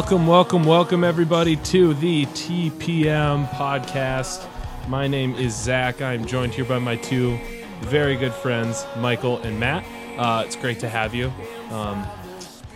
Welcome, welcome, welcome, everybody, to the TPM podcast. My name is Zach. I'm joined here by my two very good friends, Michael and Matt. Uh, it's great to have you. Um,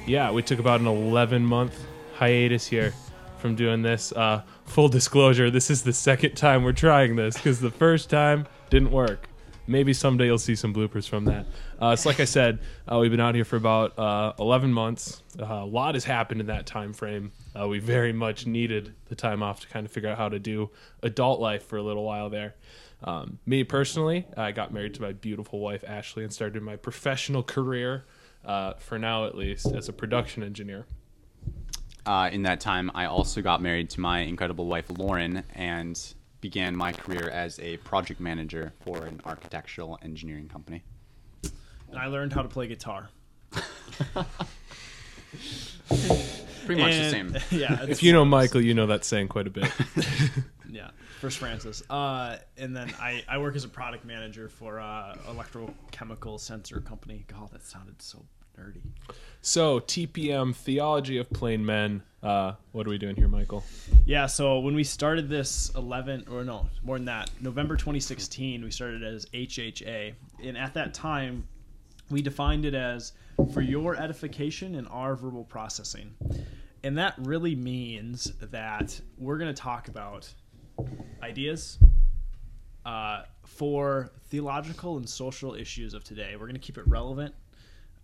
yeah, we took about an 11 month hiatus here from doing this. Uh, full disclosure, this is the second time we're trying this because the first time didn't work. Maybe someday you'll see some bloopers from that. Uh, like I said, uh, we've been out here for about uh, 11 months. Uh, a lot has happened in that time frame. Uh, we very much needed the time off to kind of figure out how to do adult life for a little while there. Um, me personally, I got married to my beautiful wife Ashley and started my professional career, uh, for now at least, as a production engineer. In that time, I also got married to my incredible wife Lauren and began my career as a project manager for an architectural engineering company. and I learned how to play guitar. Pretty much the And- same. Yeah. If you know Michael, you know that saying quite a bit. Yeah. First Francis. Uh, and then I, I work as a product manager for uh, electrochemical sensor company. God, that sounded so nerdy. So, TPM, Theology of Plain Men. Uh, what are we doing here, Michael? Yeah, so when we started this 11 or no, more than that, November 2016, we started as HHA. And at that time, we defined it as for your edification and our verbal processing. And that really means that we're going to talk about ideas uh, for theological and social issues of today. We're going to keep it relevant.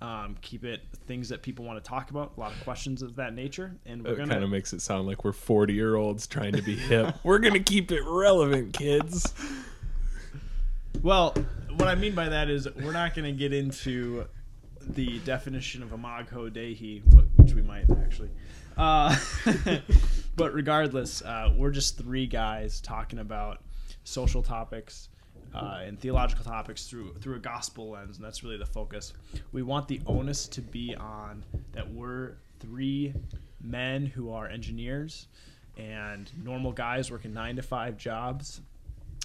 Um, keep it things that people want to talk about, a lot of questions of that nature, and we're It gonna kind of makes it sound like we're 40 year olds trying to be hip. we're going to keep it relevant, kids. Well, what I mean by that is we're not going to get into the definition of imago dei, wh- which we might actually. Uh, but regardless, uh, we're just three guys talking about social topics uh, and theological topics through through a gospel lens, and that's really the focus. We want the onus to be on that we're three men who are engineers and normal guys working nine to five jobs.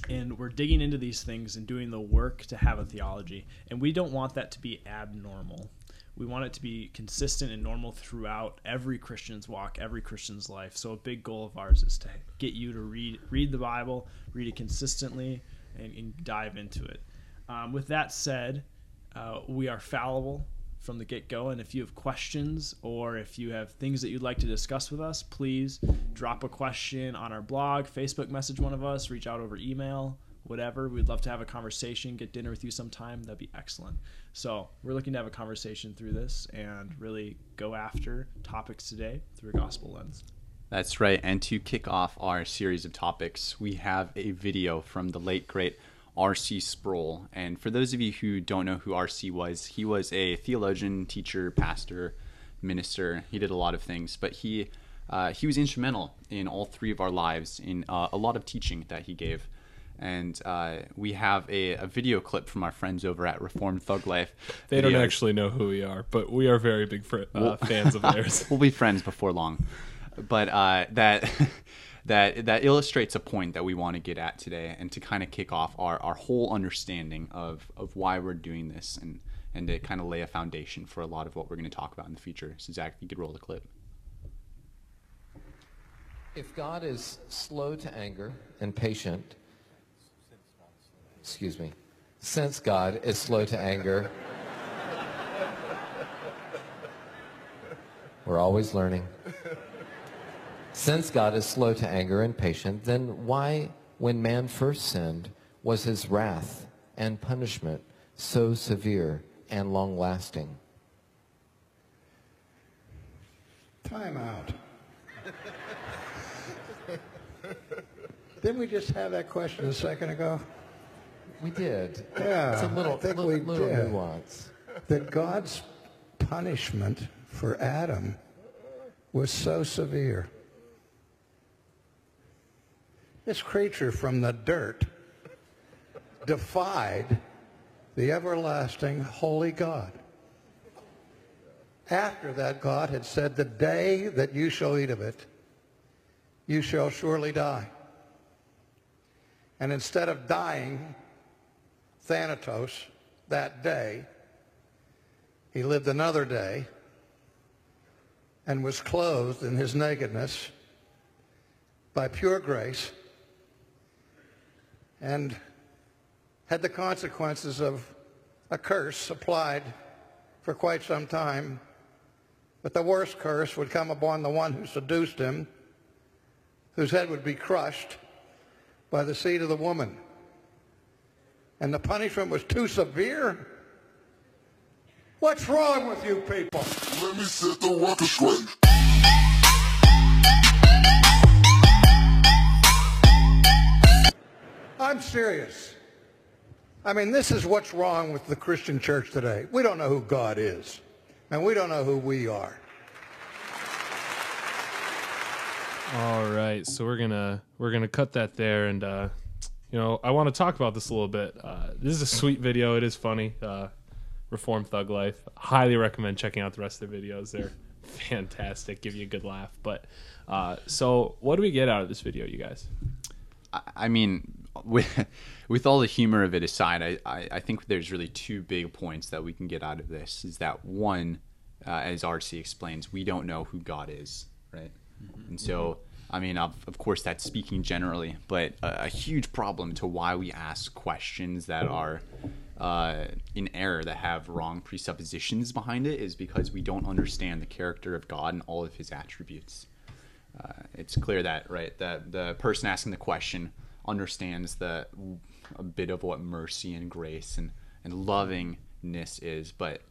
And we're digging into these things and doing the work to have a theology. And we don't want that to be abnormal. We want it to be consistent and normal throughout every christian's walk every christian's life. So a big goal of ours is to get you to read read the bible read it consistently and, and dive into it um, with that said uh, we are fallible from the get go. And if you have questions or if you have things that you'd like to discuss with us, please drop a question on our blog, Facebook message one of us, reach out over email, whatever. We'd love to have a conversation, get dinner with you sometime. That'd be excellent. So we're looking to have a conversation through this and really go after topics today through a gospel lens. That's right. And to kick off our series of topics, we have a video from the late, great R.C. Sproul. And for those of you who don't know who R.C. was, he was a theologian, teacher, pastor, minister. He did a lot of things, but he uh, he was instrumental in all three of our lives in uh, a lot of teaching that he gave. And uh, we have a, a video clip from our friends over at Reformed Thug Life. They don't actually know who we are, but we are very big fr- uh, fans of theirs. we'll be friends before long. But uh, that that that illustrates a point that we want to get at today, and to kind of kick off our, our whole understanding of of why we're doing this, and and to kind of lay a foundation for a lot of what we're going to talk about in the future. So Zach, you could roll the clip. If God is slow to anger and patient, excuse me, since God is slow to anger, we're always learning. Since God is slow to anger and patient, then why, when man first sinned, was his wrath and punishment so severe and long lasting? Time out. Didn't we just have that question a second ago? We did. Yeah, It's a little, I think little, we little did. nuance. That God's punishment for Adam was so severe. This creature from the dirt defied the everlasting holy God. After that, God had said, the day that you shall eat of it, you shall surely die. And instead of dying, Thanatos, that day, he lived another day and was clothed in his nakedness by pure grace and had the consequences of a curse applied for quite some time. But the worst curse would come upon the one who seduced him, whose head would be crushed by the seed of the woman. And the punishment was too severe? What's wrong with you people? Let me set the record straight. I'm serious. I mean, this is what's wrong with the Christian church today. We don't know who God is, and we don't know who we are. All right, so we're gonna we're gonna cut that there, and uh, you know I want to talk about this a little bit. Uh, this is a sweet video. It is funny. Uh, Reform Thug Life. Highly recommend checking out the rest of the videos. They're fantastic. Give you a good laugh. But uh, so, what do we get out of this video, you guys? I- I mean, with with all the humor of it aside, I, I, I think there's really two big points that we can get out of this. Is that one, uh, as RC explains, we don't know who God is, right? And so, I mean, of, of course, that's speaking generally, but a, a huge problem to why we ask questions that are uh, in error, that have wrong presuppositions behind it, is because we don't understand the character of God and all of His attributes uh, it's clear that right that the person asking the question understands the a bit of what mercy and grace and and lovingness is, but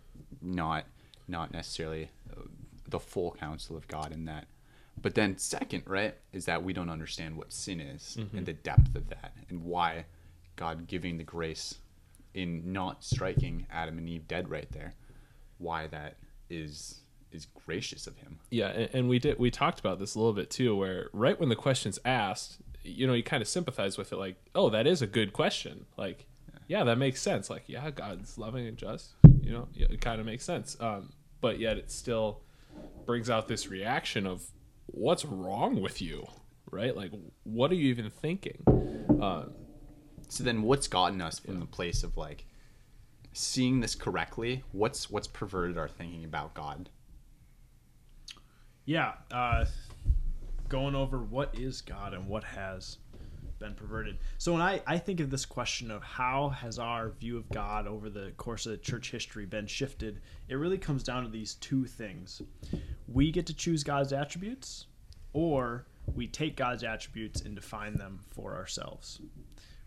not not necessarily uh, the full counsel of God in that. But then second, right, is that we don't understand what sin is and the depth of that and why God giving the grace in not striking Adam and Eve dead right there, why that is is gracious of him. Yeah, and, and we did we talked about this a little bit too, where right when the question's asked, you know, you kind of sympathize with it, like, oh, that is a good question. Like, yeah, that makes sense. Like, yeah, God's loving and just. You know, it kind of makes sense. Um, but yet it still brings out this reaction of what's wrong with you, right? Like, what are you even thinking? Uh, So then what's gotten us from the place of like seeing this correctly? What's what's perverted our thinking about God? yeah, uh, going over what is God and what has been perverted. So when I, I think of this question of how has our view of God over the course of church history been shifted, it really comes down to these two things. We get to choose God's attributes, or we take God's attributes and define them for ourselves.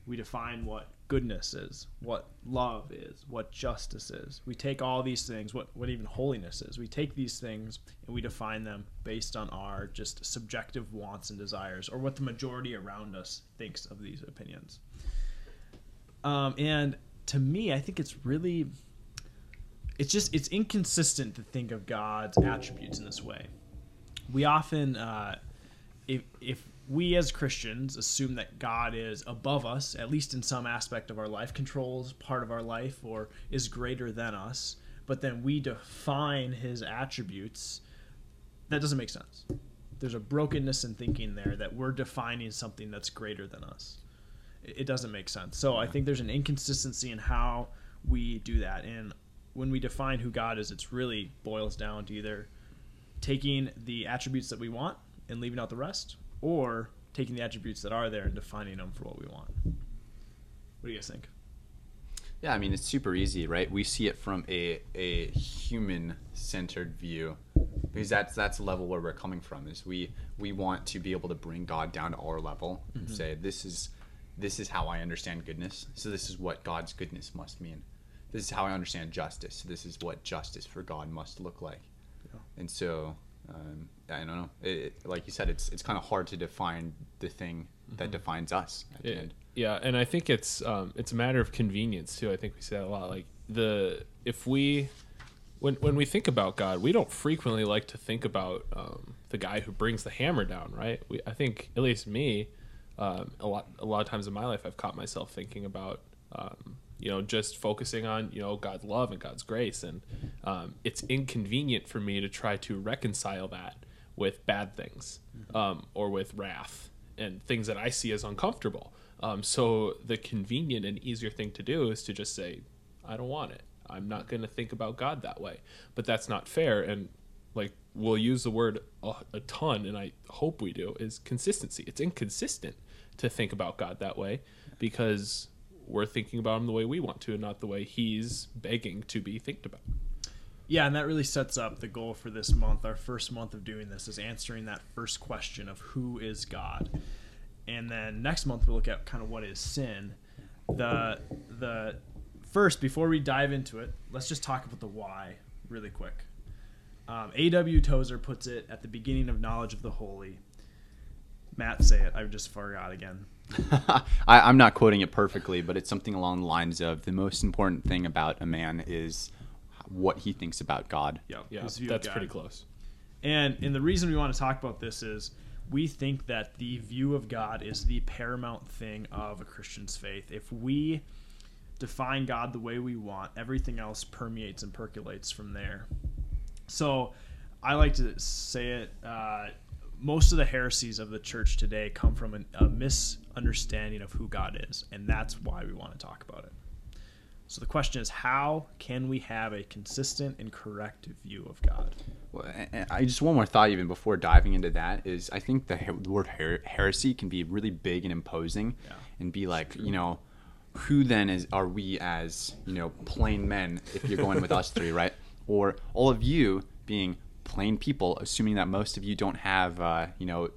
We define what goodness is, what love is, what justice is. We take all these things, what, what even holiness is. We take these things and we define them based on our just subjective wants and desires, or what the majority around us thinks of these opinions. Um, and to me, I think it's really, it's just, it's inconsistent to think of God's attributes in this way. We often, uh, if, if we as Christians assume that God is above us, at least in some aspect of our life, controls part of our life, or is greater than us, but then we define his attributes, that doesn't make sense. There's a brokenness in thinking there that we're defining something that's greater than us. It doesn't make sense. So I think there's an inconsistency in how we do that. And when we define who God is, it's really boils down to either taking the attributes that we want and leaving out the rest, or taking the attributes that are there and defining them for what we want. What do you guys think? Yeah, I mean it's super easy, right? We see it from a a human centered view because that's that's the level where we're coming from. Is we we want to be able to bring God down to our level and mm-hmm. say this is this is how I understand goodness. So this is what God's goodness must mean. This is how I understand justice. So this is what justice for God must look like. And so um, I don't know. It, it- like you said, it's it's kind of hard to define the thing that defines us at the Yeah, end. yeah, and I think it's um, it's a matter of convenience too. I think we say that a lot. Like the if we when when we think about God, we don't frequently like to think about um, the guy who brings the hammer down, right? We, I think at least me, um, a lot a lot of times in my life, I've caught myself thinking about. Um, you know, just focusing on you know God's love and God's grace, and um, it's inconvenient for me to try to reconcile that with bad things um, or with wrath and things that I see as uncomfortable. Um, so the convenient and easier thing to do is to just say, I don't want it. I'm not going to think about God that way. But that's not fair. And like we'll use the word a, a ton, and I hope we do, is consistency. It's inconsistent to think about God that way because we're thinking about him the way we want to, and not the way he's begging to be think about. Yeah, and that really sets up the goal for this month. Our first month of doing this is answering that first question of who is God. And then next month we'll look at kind of what is sin. The the first before we dive into it, let's just talk about the why really quick. Um, A.W. Tozer puts it at the beginning of knowledge of the holy. Matt, say it. I just forgot again. I, I'm not quoting it perfectly, but it's something along the lines of the most important thing about a man is what he thinks about God. Yep, Yeah, his view of that's God. pretty close. And and the reason we want to talk about this is we think that the view of God is the paramount thing of a Christian's faith. If we define God the way we want, everything else permeates and percolates from there. So I like to say it. Uh, most of the heresies of the church today come from an, a misunderstanding of who God is, and that's why we want to talk about it. So the question is, how can we have a consistent and correct view of God? Well, I just one more thought even before diving into that is I think the, the word her- heresy can be really big and imposing, Yeah. and be like you know, who then is are we as you know plain men if you're going with us three right, or all of you being plain people, assuming that most of you don't have uh, you know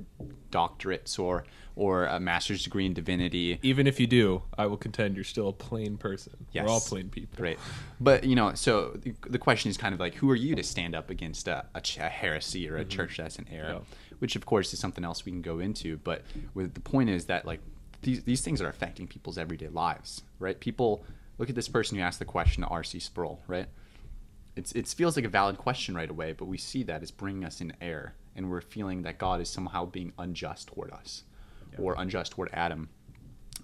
doctorates or or a master's degree in divinity Even if you do, I will contend you're still a plain person. Yes. We're all plain people. Right. But, you know, so the, the question is kind of like, who are you to stand up against a, a, ch- a heresy or a church that's in error? Mm-hmm. Yeah. Which, of course, is something else we can go into. But with, the point is that, like, these, these things are affecting people's everyday lives, right? People look at this person who asked the question to R.C. Sproul, right? It's, it feels like a valid question right away, but we see that it's bringing us in error, and we're feeling that God is somehow being unjust toward us, or unjust toward Adam.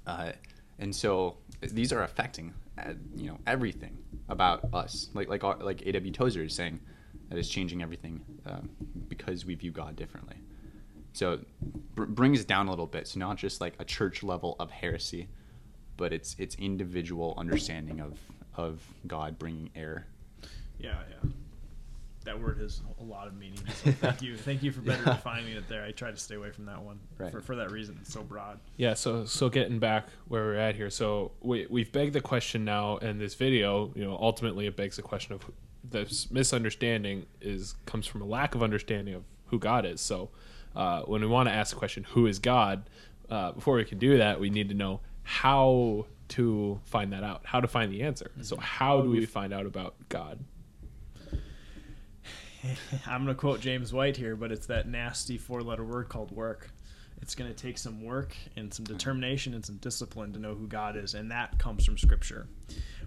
Uh, and so these are affecting, uh, you know, everything about us. Like like our- like A.W. Tozer is saying, that is changing everything um, because we view God differently. So br- brings down a little bit. So not just like a church level of heresy, but it's it's individual understanding of of God bringing error. Yeah, yeah. That word has a lot of meaning. So thank you, thank you for better Yeah. defining it there. I try to stay away from that one Right. for, for that reason. It's so broad. Yeah, so so getting back where we're at here, so we we've begged the question now in this video. You know, ultimately it begs the question of this misunderstanding is comes from a lack of understanding of who God is. So uh, when we want to ask the question, "Who is God?" Uh, before we can do that, we need to know how to find that out, how to find the answer. So how do we find out about God? I'm going to quote James White here, but it's that nasty four-letter word called work. It's going to take some work and some determination and some discipline to know who God is, and that comes from Scripture.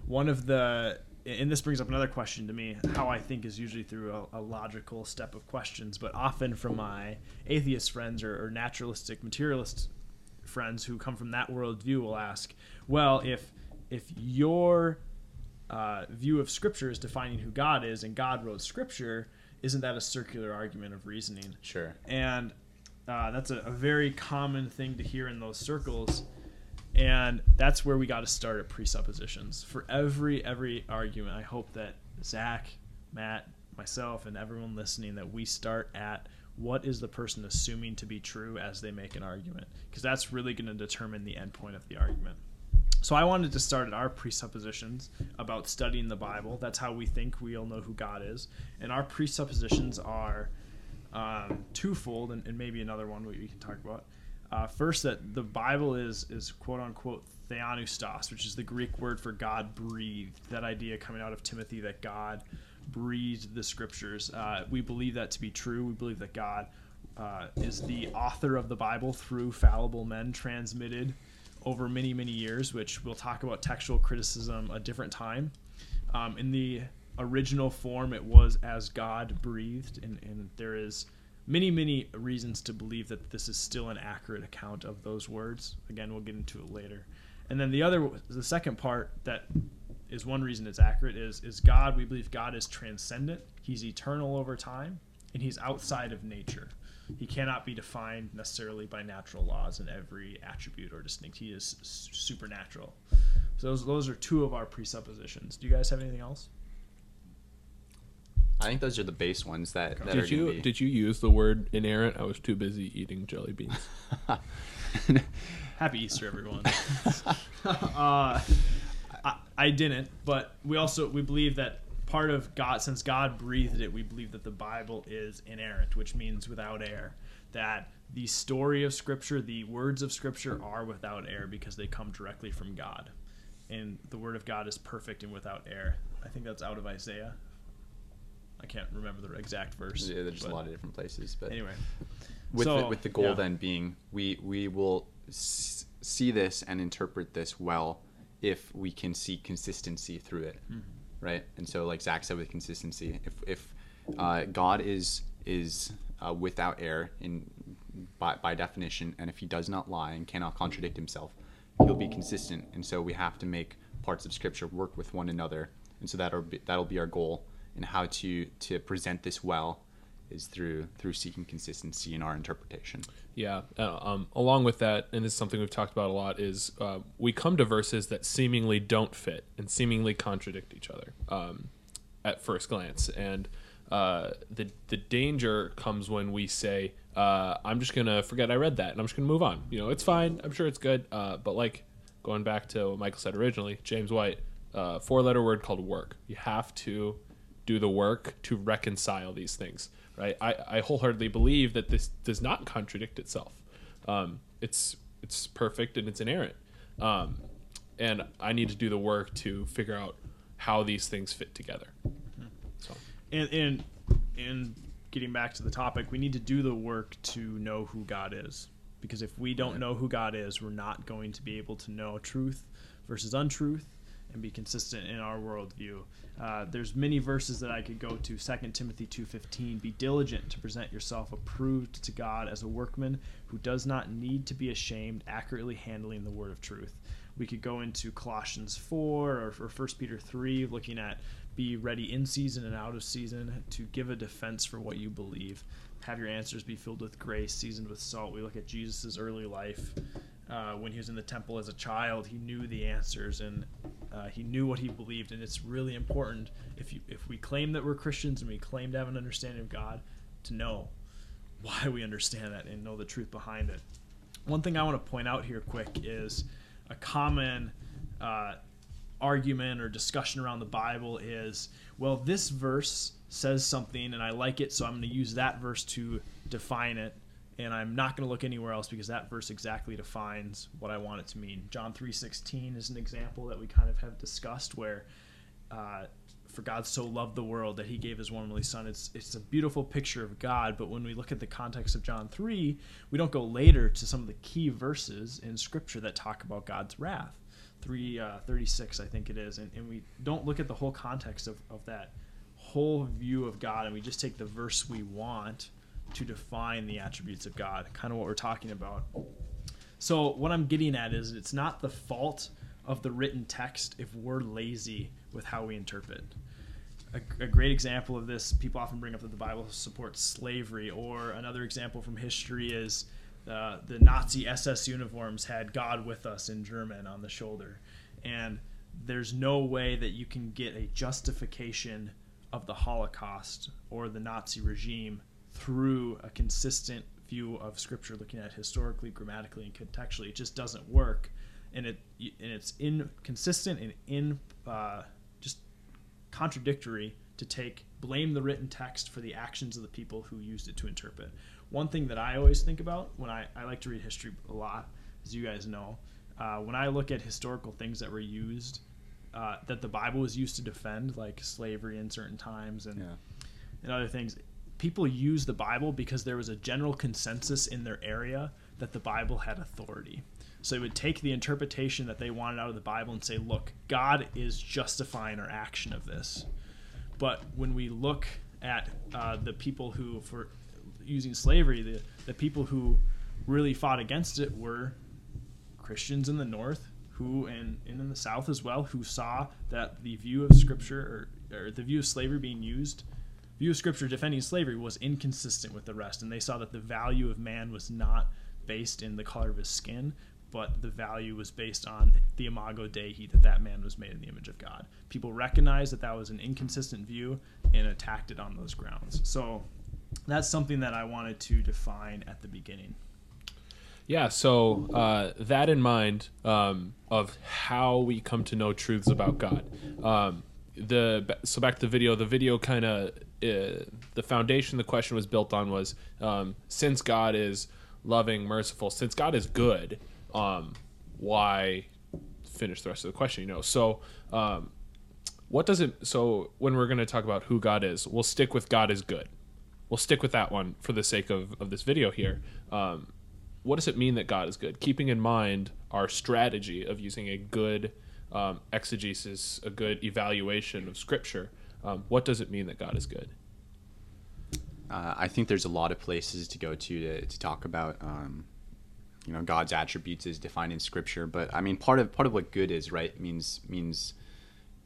One of the and this brings up another question to me how i think is usually through a, a logical step of questions but often from my atheist friends or, or naturalistic materialist friends who come from that worldview will ask well if if your uh, view of scripture is defining who god is and god wrote scripture isn't that a circular argument of reasoning? Sure. and uh, that's a, a very common thing to hear in those circles. And that's where we got to start at presuppositions. For every every argument i hope that zach matt myself and everyone listening that we start at what is the person assuming to be true as they make an argument? Because that's really going to determine the end point of the argument so i wanted to start at our presuppositions about studying the bible that's how we think we'll know who god is and our presuppositions are um, twofold and, and maybe another one we can talk about uh, first, that the Bible is is quote unquote theopneustos, which is the Greek word for God breathed. That idea coming out of Timothy that God breathed the scriptures. Uh, we believe that to be true. We believe that God uh, is the author of the Bible through fallible men transmitted over many many years, which we'll talk about textual criticism a different time. Um, in the original form, it was as God breathed, and, and there is many, many reasons to believe that this is still an accurate account of those words. Again, we'll get into it later. And then the other, the second part that is one reason it's accurate is is God. We believe God is transcendent. He's eternal over time, and He's outside of nature. He cannot be defined necessarily by natural laws in every attribute or distinct. He is supernatural. So those those are two of our presuppositions. Do you guys have anything else? I think those are the base ones that, that are Did you be. did you use the word inerrant? I was too busy eating jelly beans. Happy Easter, everyone. uh, I, I didn't, but we also we believe that part of God, since God breathed it, we believe that the Bible is inerrant, which means without error. That the story of Scripture, the words of Scripture, are without error because they come directly from God, and the Word of God is perfect and without error. I think that's out of Isaiah. I can't remember the exact verse. yeah, there's a lot of different places, but Anyway, with So, the, with the goal yeah. then being we we will s- see this and interpret this well if we can see consistency through it Mm-hmm. Right? And so like zach said with consistency if if uh, god is is uh, without error in by, by definition and if he does not lie and cannot contradict himself he'll be consistent. And so we have to make parts of scripture work with one another. And so that'll be, that'll be our goal and how to to present this well is through through seeking consistency in our interpretation. Yeah. Uh, um, along with that, and this is something we've talked about a lot, is uh, we come to verses that seemingly don't fit and seemingly contradict each other um, at first glance. And uh, the the danger comes when we say, uh, "I'm just gonna forget I read that, and I'm just gonna move on." You know, it's fine. I'm sure it's good. Uh, but like going back to what Michael said originally, James White, four letter word called work. You have to do the work to reconcile these things, right? I, I wholeheartedly believe that this does not contradict itself. Um, it's it's perfect and it's inerrant, um, and I need to do the work to figure out how these things fit together. So and and and getting back to the topic, we need to do the work to know who God is. Because if we don't know who God is, we're not going to be able to know truth versus untruth and be consistent in our worldview. Uh, there's many verses that I could go to. 2 Timothy 2.15, Be diligent to present yourself approved to God as a workman who does not need to be ashamed, accurately handling the word of truth. We could go into Colossians 4 or, or 1 Peter 3, looking at be ready in season and out of season to give a defense for what you believe. Have your answers be filled with grace, seasoned with salt. We look at Jesus' early life. Uh, when he was in the temple as a child, he knew the answers and uh, he knew what he believed. And it's really important if you if we claim that we're Christians and we claim to have an understanding of God, to know why we understand that and know the truth behind it. One thing I want to point out here, quick, is a common uh, argument or discussion around the Bible is, well, this verse says something and I like it, so I'm going to use that verse to define it, and I'm not going to look anywhere else because that verse exactly defines what I want it to mean. John 3:16 is an example that we kind of have discussed where uh, for God so loved the world that he gave his one only son. It's it's a beautiful picture of God, but when we look at the context of John 3, we don't go later to some of the key verses in scripture that talk about God's wrath. 3 uh, 36 I think it is, and, and we don't look at the whole context of, of that whole view of God and we just take the verse we want to define the attributes of God, kind of what we're talking about. So what I'm getting at is it's not the fault of the written text if we're lazy with how we interpret. A, a great example of this, people often bring up that the Bible supports slavery, or another example from history is uh, the Nazi SS uniforms had God with us in German on the shoulder. And there's no way that you can get a justification of the Holocaust or the Nazi regime through a consistent view of Scripture, looking at it historically, grammatically, and contextually. It just doesn't work, and it and it's inconsistent and in uh, just contradictory to take blame the written text for the actions of the people who used it to interpret. One thing that I always think about when I, I like to read history a lot, as you guys know, uh, when I look at historical things that were used, uh, that the Bible was used to defend, like slavery in certain times and Yeah. and other things, people use the Bible because there was a general consensus in their area that the Bible had authority. So they would take the interpretation that they wanted out of the Bible and say, look, God is justifying our action of this. But when we look at uh, the people who, for using slavery, the, the people who really fought against it were Christians in the North who, and, and in the South as well, who saw that the view of Scripture or, or the view of slavery being used, view of Scripture defending slavery was inconsistent with the rest. And they saw that the value of man was not based in the color of his skin, but the value was based on the imago dei that that man was made in the image of God. People recognized that that was an inconsistent view and attacked it on those grounds. So that's something that I wanted to define at the beginning. Yeah, so uh, that in mind um, of how we come to know truths about God. Um, the so back to the video. The video kind of uh, the foundation the question was built on was um, since God is loving, merciful, since God is good, um, why finish the rest of the question? You know, so um, what does it? So when we're going to talk about who God is, we'll stick with God is good. We'll stick with that one for the sake of, of this video here. Um, what does it mean that God is good? Keeping in mind our strategy of using a good um, exegesis, a good evaluation of Scripture, um, what does it mean that God is good? Uh, I think there's a lot of places to go to to, to talk about, um, you know, God's attributes as defined in Scripture. But I mean, part of part of what good is, right, means means,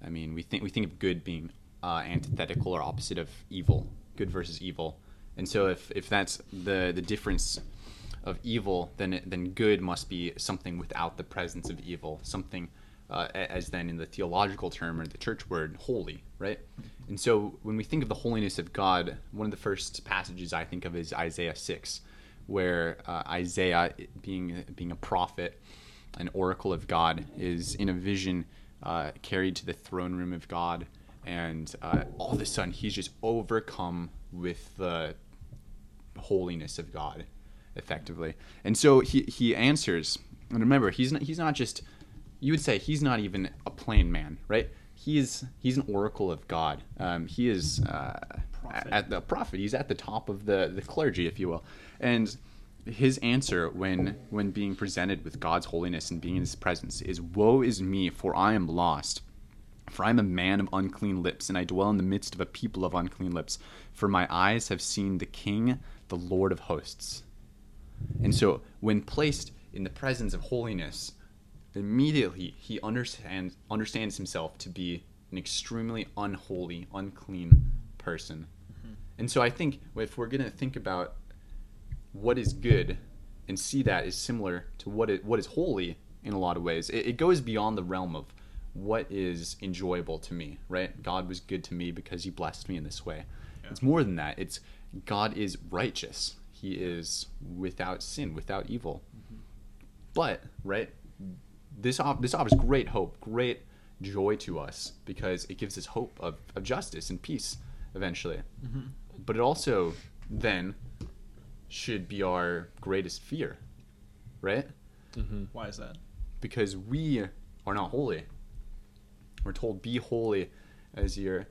I mean, we think we think of good being uh, antithetical or opposite of evil, good versus evil. And so, if, if that's the the difference of evil, then then good must be something without the presence of evil, something uh, as then in the theological term or the church word, holy, right? And so when we think of the holiness of God, one of the first passages I think of is Isaiah 6, where uh, Isaiah, being, being a prophet, an oracle of God, is in a vision uh, carried to the throne room of God. And uh, all of a sudden, he's just overcome with the holiness of God, effectively. And so he, he answers. And remember, he's not, he's not just you would say he's not even a plain man, right? He's he's an oracle of God. Um, he is uh, at the prophet. He's at the top of the the clergy, if you will, and his answer when when being presented with God's holiness and being in His presence is, "Woe is me, for I am lost." For I am a man of unclean lips, and I dwell in the midst of a people of unclean lips. For my eyes have seen the King, the Lord of hosts. And so, when placed in the presence of holiness, immediately he understands understands himself to be an extremely unholy, unclean person. Mm-hmm. And so I think if we're going to think about what is good and see that is similar to what it, what is holy in a lot of ways, it, it goes beyond the realm of what is enjoyable to me, right? God was good to me because he blessed me in this way. Yeah. It's more than that. It's God is righteous. He is without sin, without evil. Mm-hmm. But, right, this off this offers great hope, great joy to us because it gives us hope of, of justice and peace eventually. Mm-hmm. But it also then should be our greatest fear, right? Mm-hmm. Why is that? Because we are not holy. We're told, "Be holy, as your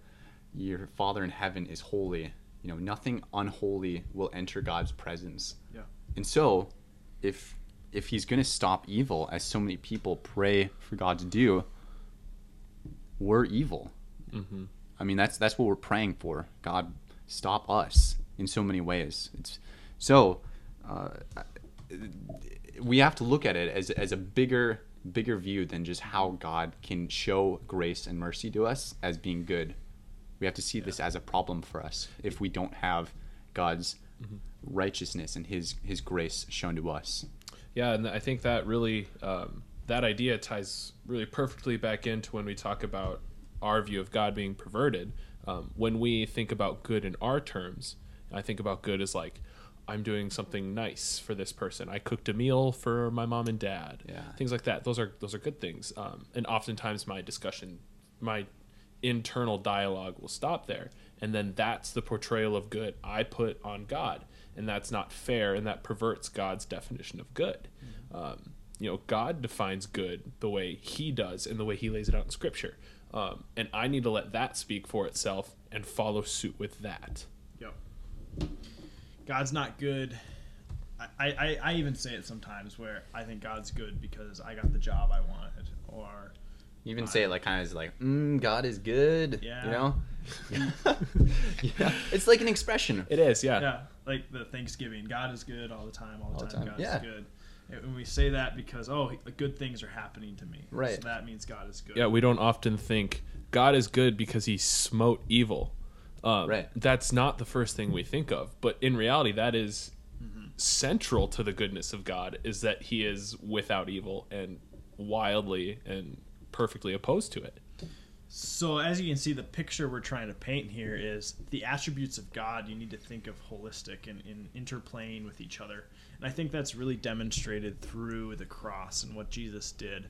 your Father in heaven is holy." You know, nothing unholy will enter God's presence. Yeah. And so, if if he's going to stop evil, as so many people pray for God to do, we're evil. Mm-hmm. I mean, that's that's what we're praying for. God, stop us in so many ways. It's so uh, we have to look at it as as a bigger bigger view than just how God can show grace and mercy to us as being good. We have to see yeah. this as a problem for us if we don't have God's mm-hmm. righteousness and His His grace shown to us. Yeah, and I think that really um, that idea ties really perfectly back into when we talk about our view of God being perverted. Um, when we think about good in our terms, I think about good as like I'm doing something nice for this person. I cooked a meal for my mom and dad. Yeah. Things like that. Those are those are good things. Um, and oftentimes my discussion, my internal dialogue will stop there, and then that's the portrayal of good I put on God and that's not fair, and that perverts God's definition of good. Mm-hmm. Um, you know, God defines good the way He does and the way He lays it out in Scripture, um, and I need to let that speak for itself and follow suit with that. Yep. God's not good. I, I, I even say it sometimes where I think God's good because I got the job I wanted, or you even say it like kind of like, mm, God is good. Yeah. You know? yeah. It's like an expression. It is, yeah. Yeah. Like the Thanksgiving. God is good all the time, all the, all time. time. God yeah. is good. And we say that because, oh, good things are happening to me. Right. So that means God is good. Yeah, we don't often think God is good because he smote evil. Um, right. That's not the first thing we think of. But in reality, that is central to the goodness of God is that He is without evil and wildly and perfectly opposed to it. So as you can see, the picture we're trying to paint here is the attributes of God. You need to think of holistic and in interplaying with each other, and I think that's really demonstrated through the cross and what Jesus did.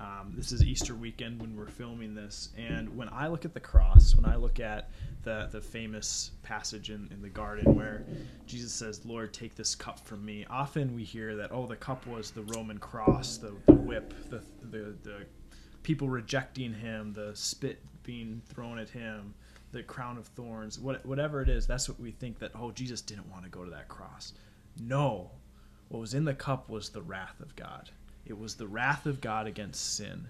Um, this is Easter weekend when we're filming this, and when I look at the cross, when I look at the the famous passage in, in the garden where Jesus says, "Lord, take this cup from me," often we hear that oh, the cup was the Roman cross, the, the whip, the the the people rejecting him, the spit being thrown at him, the crown of thorns, what, whatever it is, that's what we think that, oh, Jesus didn't want to go to that cross. No. What was in the cup was the wrath of God. It was the wrath of God against sin,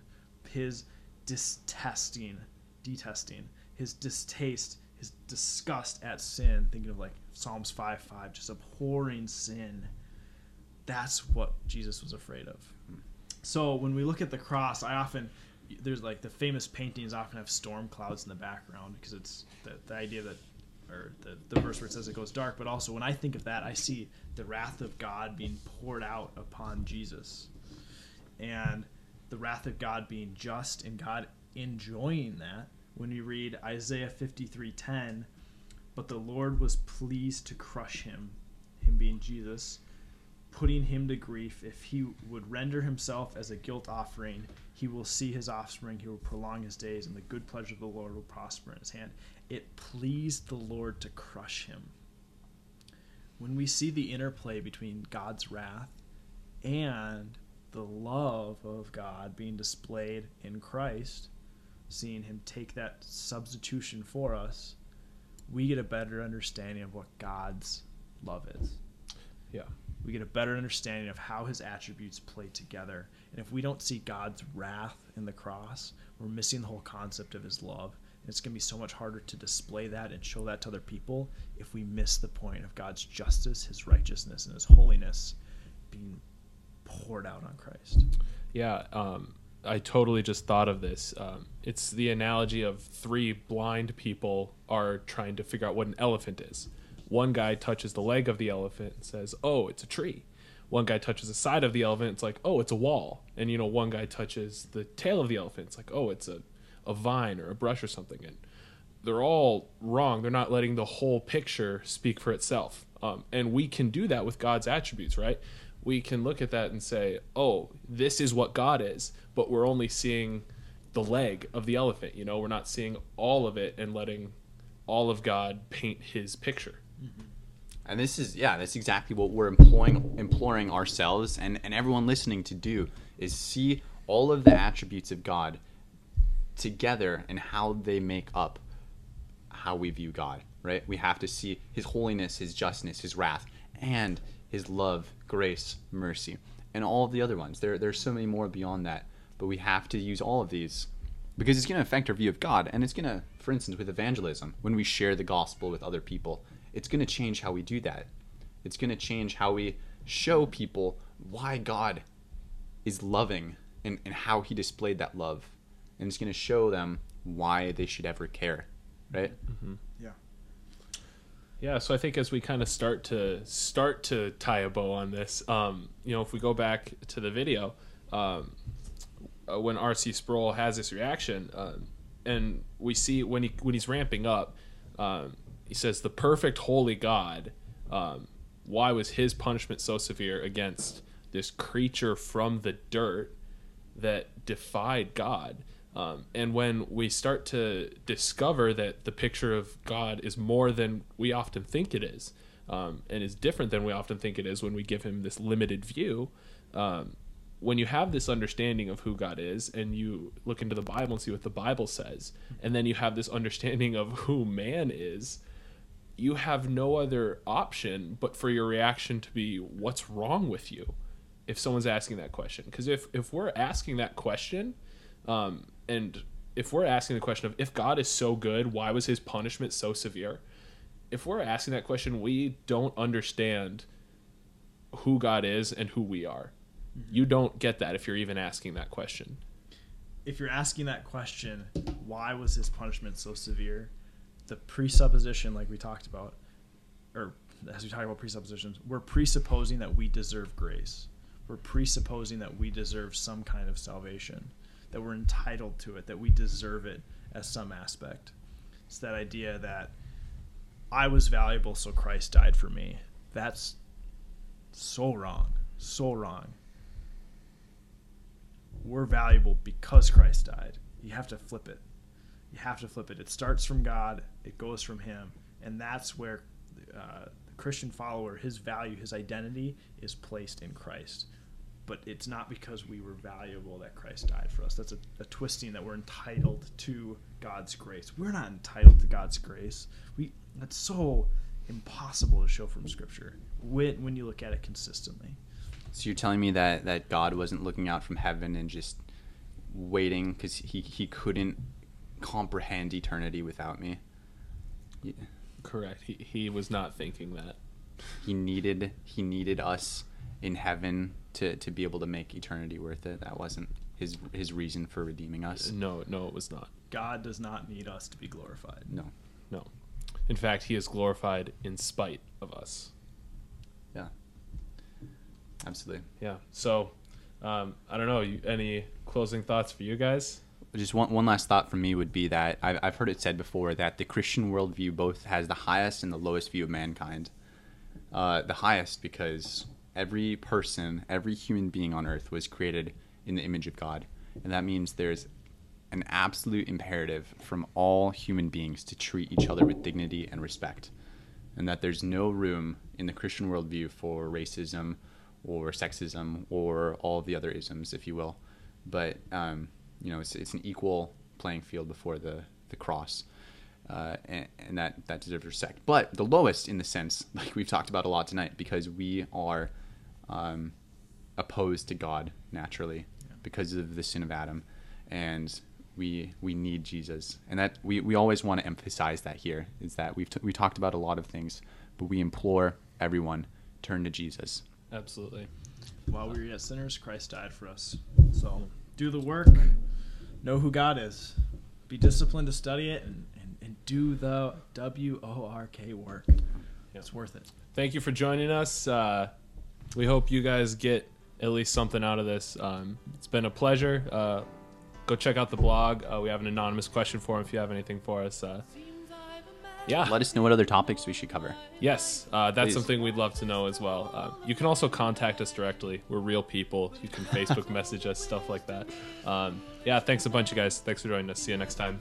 his detesting, detesting, his distaste, his disgust at sin, thinking of like Psalms 5 5, just abhorring sin. That's what Jesus was afraid of. Hmm. So when we look at the cross, I often there's like the famous paintings often have storm clouds in the background because it's the, the idea that or the, the verse where it says it goes dark but also when i think of that i see the wrath of god being poured out upon jesus. And the wrath of god being just and god enjoying that. When you read isaiah 53.10 but the lord was pleased to crush him him being jesus putting him to grief. If he would render himself as a guilt offering, he will see his offspring, he will prolong his days, and the good pleasure of the Lord will prosper in his hand. It pleased the Lord to crush him. When we see the interplay between God's wrath and the love of God being displayed in Christ, seeing him take that substitution for us, we get a better understanding of what God's love is Yeah. We get a better understanding of how his attributes play together. And if we don't see God's wrath in the cross, we're missing the whole concept of his love. And it's going to be so much harder to display that and show that to other people if we miss the point of God's justice, his righteousness, and his holiness being poured out on Christ. Yeah, um, I totally just thought of this. Um, it's the analogy of three blind people are trying to figure out what an elephant is. One guy touches the leg of the elephant and says, "Oh, it's a tree." One guy touches the side of the elephant, it's like, "Oh, it's a wall." And you know, one guy touches the tail of the elephant, it's like, "Oh, it's a a vine or a brush or something." And they're all wrong. They're not letting the whole picture speak for itself. Um, and we can do that with God's attributes, right? We can look at that and say, oh, this is what God is, but we're only seeing the leg of the elephant. You know, we're not seeing all of it and letting all of God paint his picture. Mm-hmm. And this is yeah, that's exactly what we're imploring imploring ourselves and, and everyone listening to do is see all of the attributes of God together and how they make up how we view God, right? We have to see his holiness, his justness, his wrath, and his love, grace, mercy, and all of the other ones. There there's so many more beyond that, but we have to use all of these because it's going to affect our view of God and it's going to for instance with evangelism, when we share the gospel with other people, it's going to change how we do that. It's going to change how we show people why God is loving and, and how he displayed that love. And it's going to show them why they should ever care, right? Yeah. Yeah, so I think as we kind of start to start to tie a bow on this, um, you know, if we go back to the video, um, uh, when RC Sproul has this reaction, um, and we see when he when he's ramping up, um, he says, "The perfect holy God, um, why was his punishment so severe against this creature from the dirt that defied God?" Um, and when we start to discover that the picture of God is more than we often think it is, um, and is different than we often think it is when we give him this limited view, um, when you have this understanding of who God is and you look into the Bible and see what the Bible says, and then you have this understanding of who man is, you have no other option but for your reaction to be, What's wrong with you? if someone's asking that question. Because if, if we're asking that question, um, and if we're asking the question of if God is so good, why was his punishment so severe? If we're asking that question, we don't understand who God is and who we are. You don't get that if you're even asking that question. if you're asking that question, why was his punishment so severe? The presupposition, like we talked about, or as we talk about presuppositions, we're presupposing that we deserve grace. We're presupposing that we deserve some kind of salvation, that we're entitled to it, that we deserve it as some aspect. It's that idea that I was valuable, so Christ died for me. That's so wrong. So wrong. We're valuable because Christ died. You have to flip it. You have to flip it. It starts from God, it goes from Him. And that's where uh, the Christian follower, his value, his identity is placed in Christ. But it's not because we were valuable that Christ died for us. That's a, a twisting that we're entitled to God's grace. We're not entitled to God's grace. We that's so impossible to show from Scripture when when you look at it consistently. So you're telling me that that God wasn't looking out from heaven and just waiting because he he couldn't comprehend eternity without me. Yeah. Correct. He, he was not thinking that. He needed he needed us in heaven to, to be able to make eternity worth it. That wasn't his his reason for redeeming us. No, no, it was not. God does not need us to be glorified. No. No. In fact, he is glorified in spite of us. Yeah. Absolutely. Yeah. So, um, I don't know. You, any closing thoughts for you guys? Just one, one last thought from me would be that I've, I've heard it said before that the Christian worldview both has the highest and the lowest view of mankind. Uh, the highest because every person, every human being on earth was created in the image of God. And that means there's an absolute imperative from all human beings to treat each other with dignity and respect. And that there's no room in the Christian worldview for racism or sexism or all the other isms, if you will. But um, you know, it's, it's an equal playing field before the, the cross. Uh, and, and, that, that deserves respect. But the lowest in the sense, like we've talked about a lot tonight, because we are um, opposed to God naturally because of the sin of Adam. And we we need Jesus, and that we, we always want to emphasize that here is that we've t- we talked about a lot of things, but we implore everyone turn to Jesus. Absolutely. While we were yet sinners, Christ died for us. So do the work, know who God is, be disciplined to study it, and, and, and do the W O R K work. It's worth it. Thank you for joining us. Uh, we hope you guys get at least something out of this. Um, it's been a pleasure. Uh, go check out the blog. Uh, we have an anonymous question form if you have anything for us. Uh, yeah. Let us know what other topics we should cover. Yes, uh, that's Please. something we'd love to know as well. Uh, you can also contact us directly. We're real people. You can Facebook message us, stuff like that. Um, yeah, thanks a bunch, you guys. Thanks for joining us. See you next time.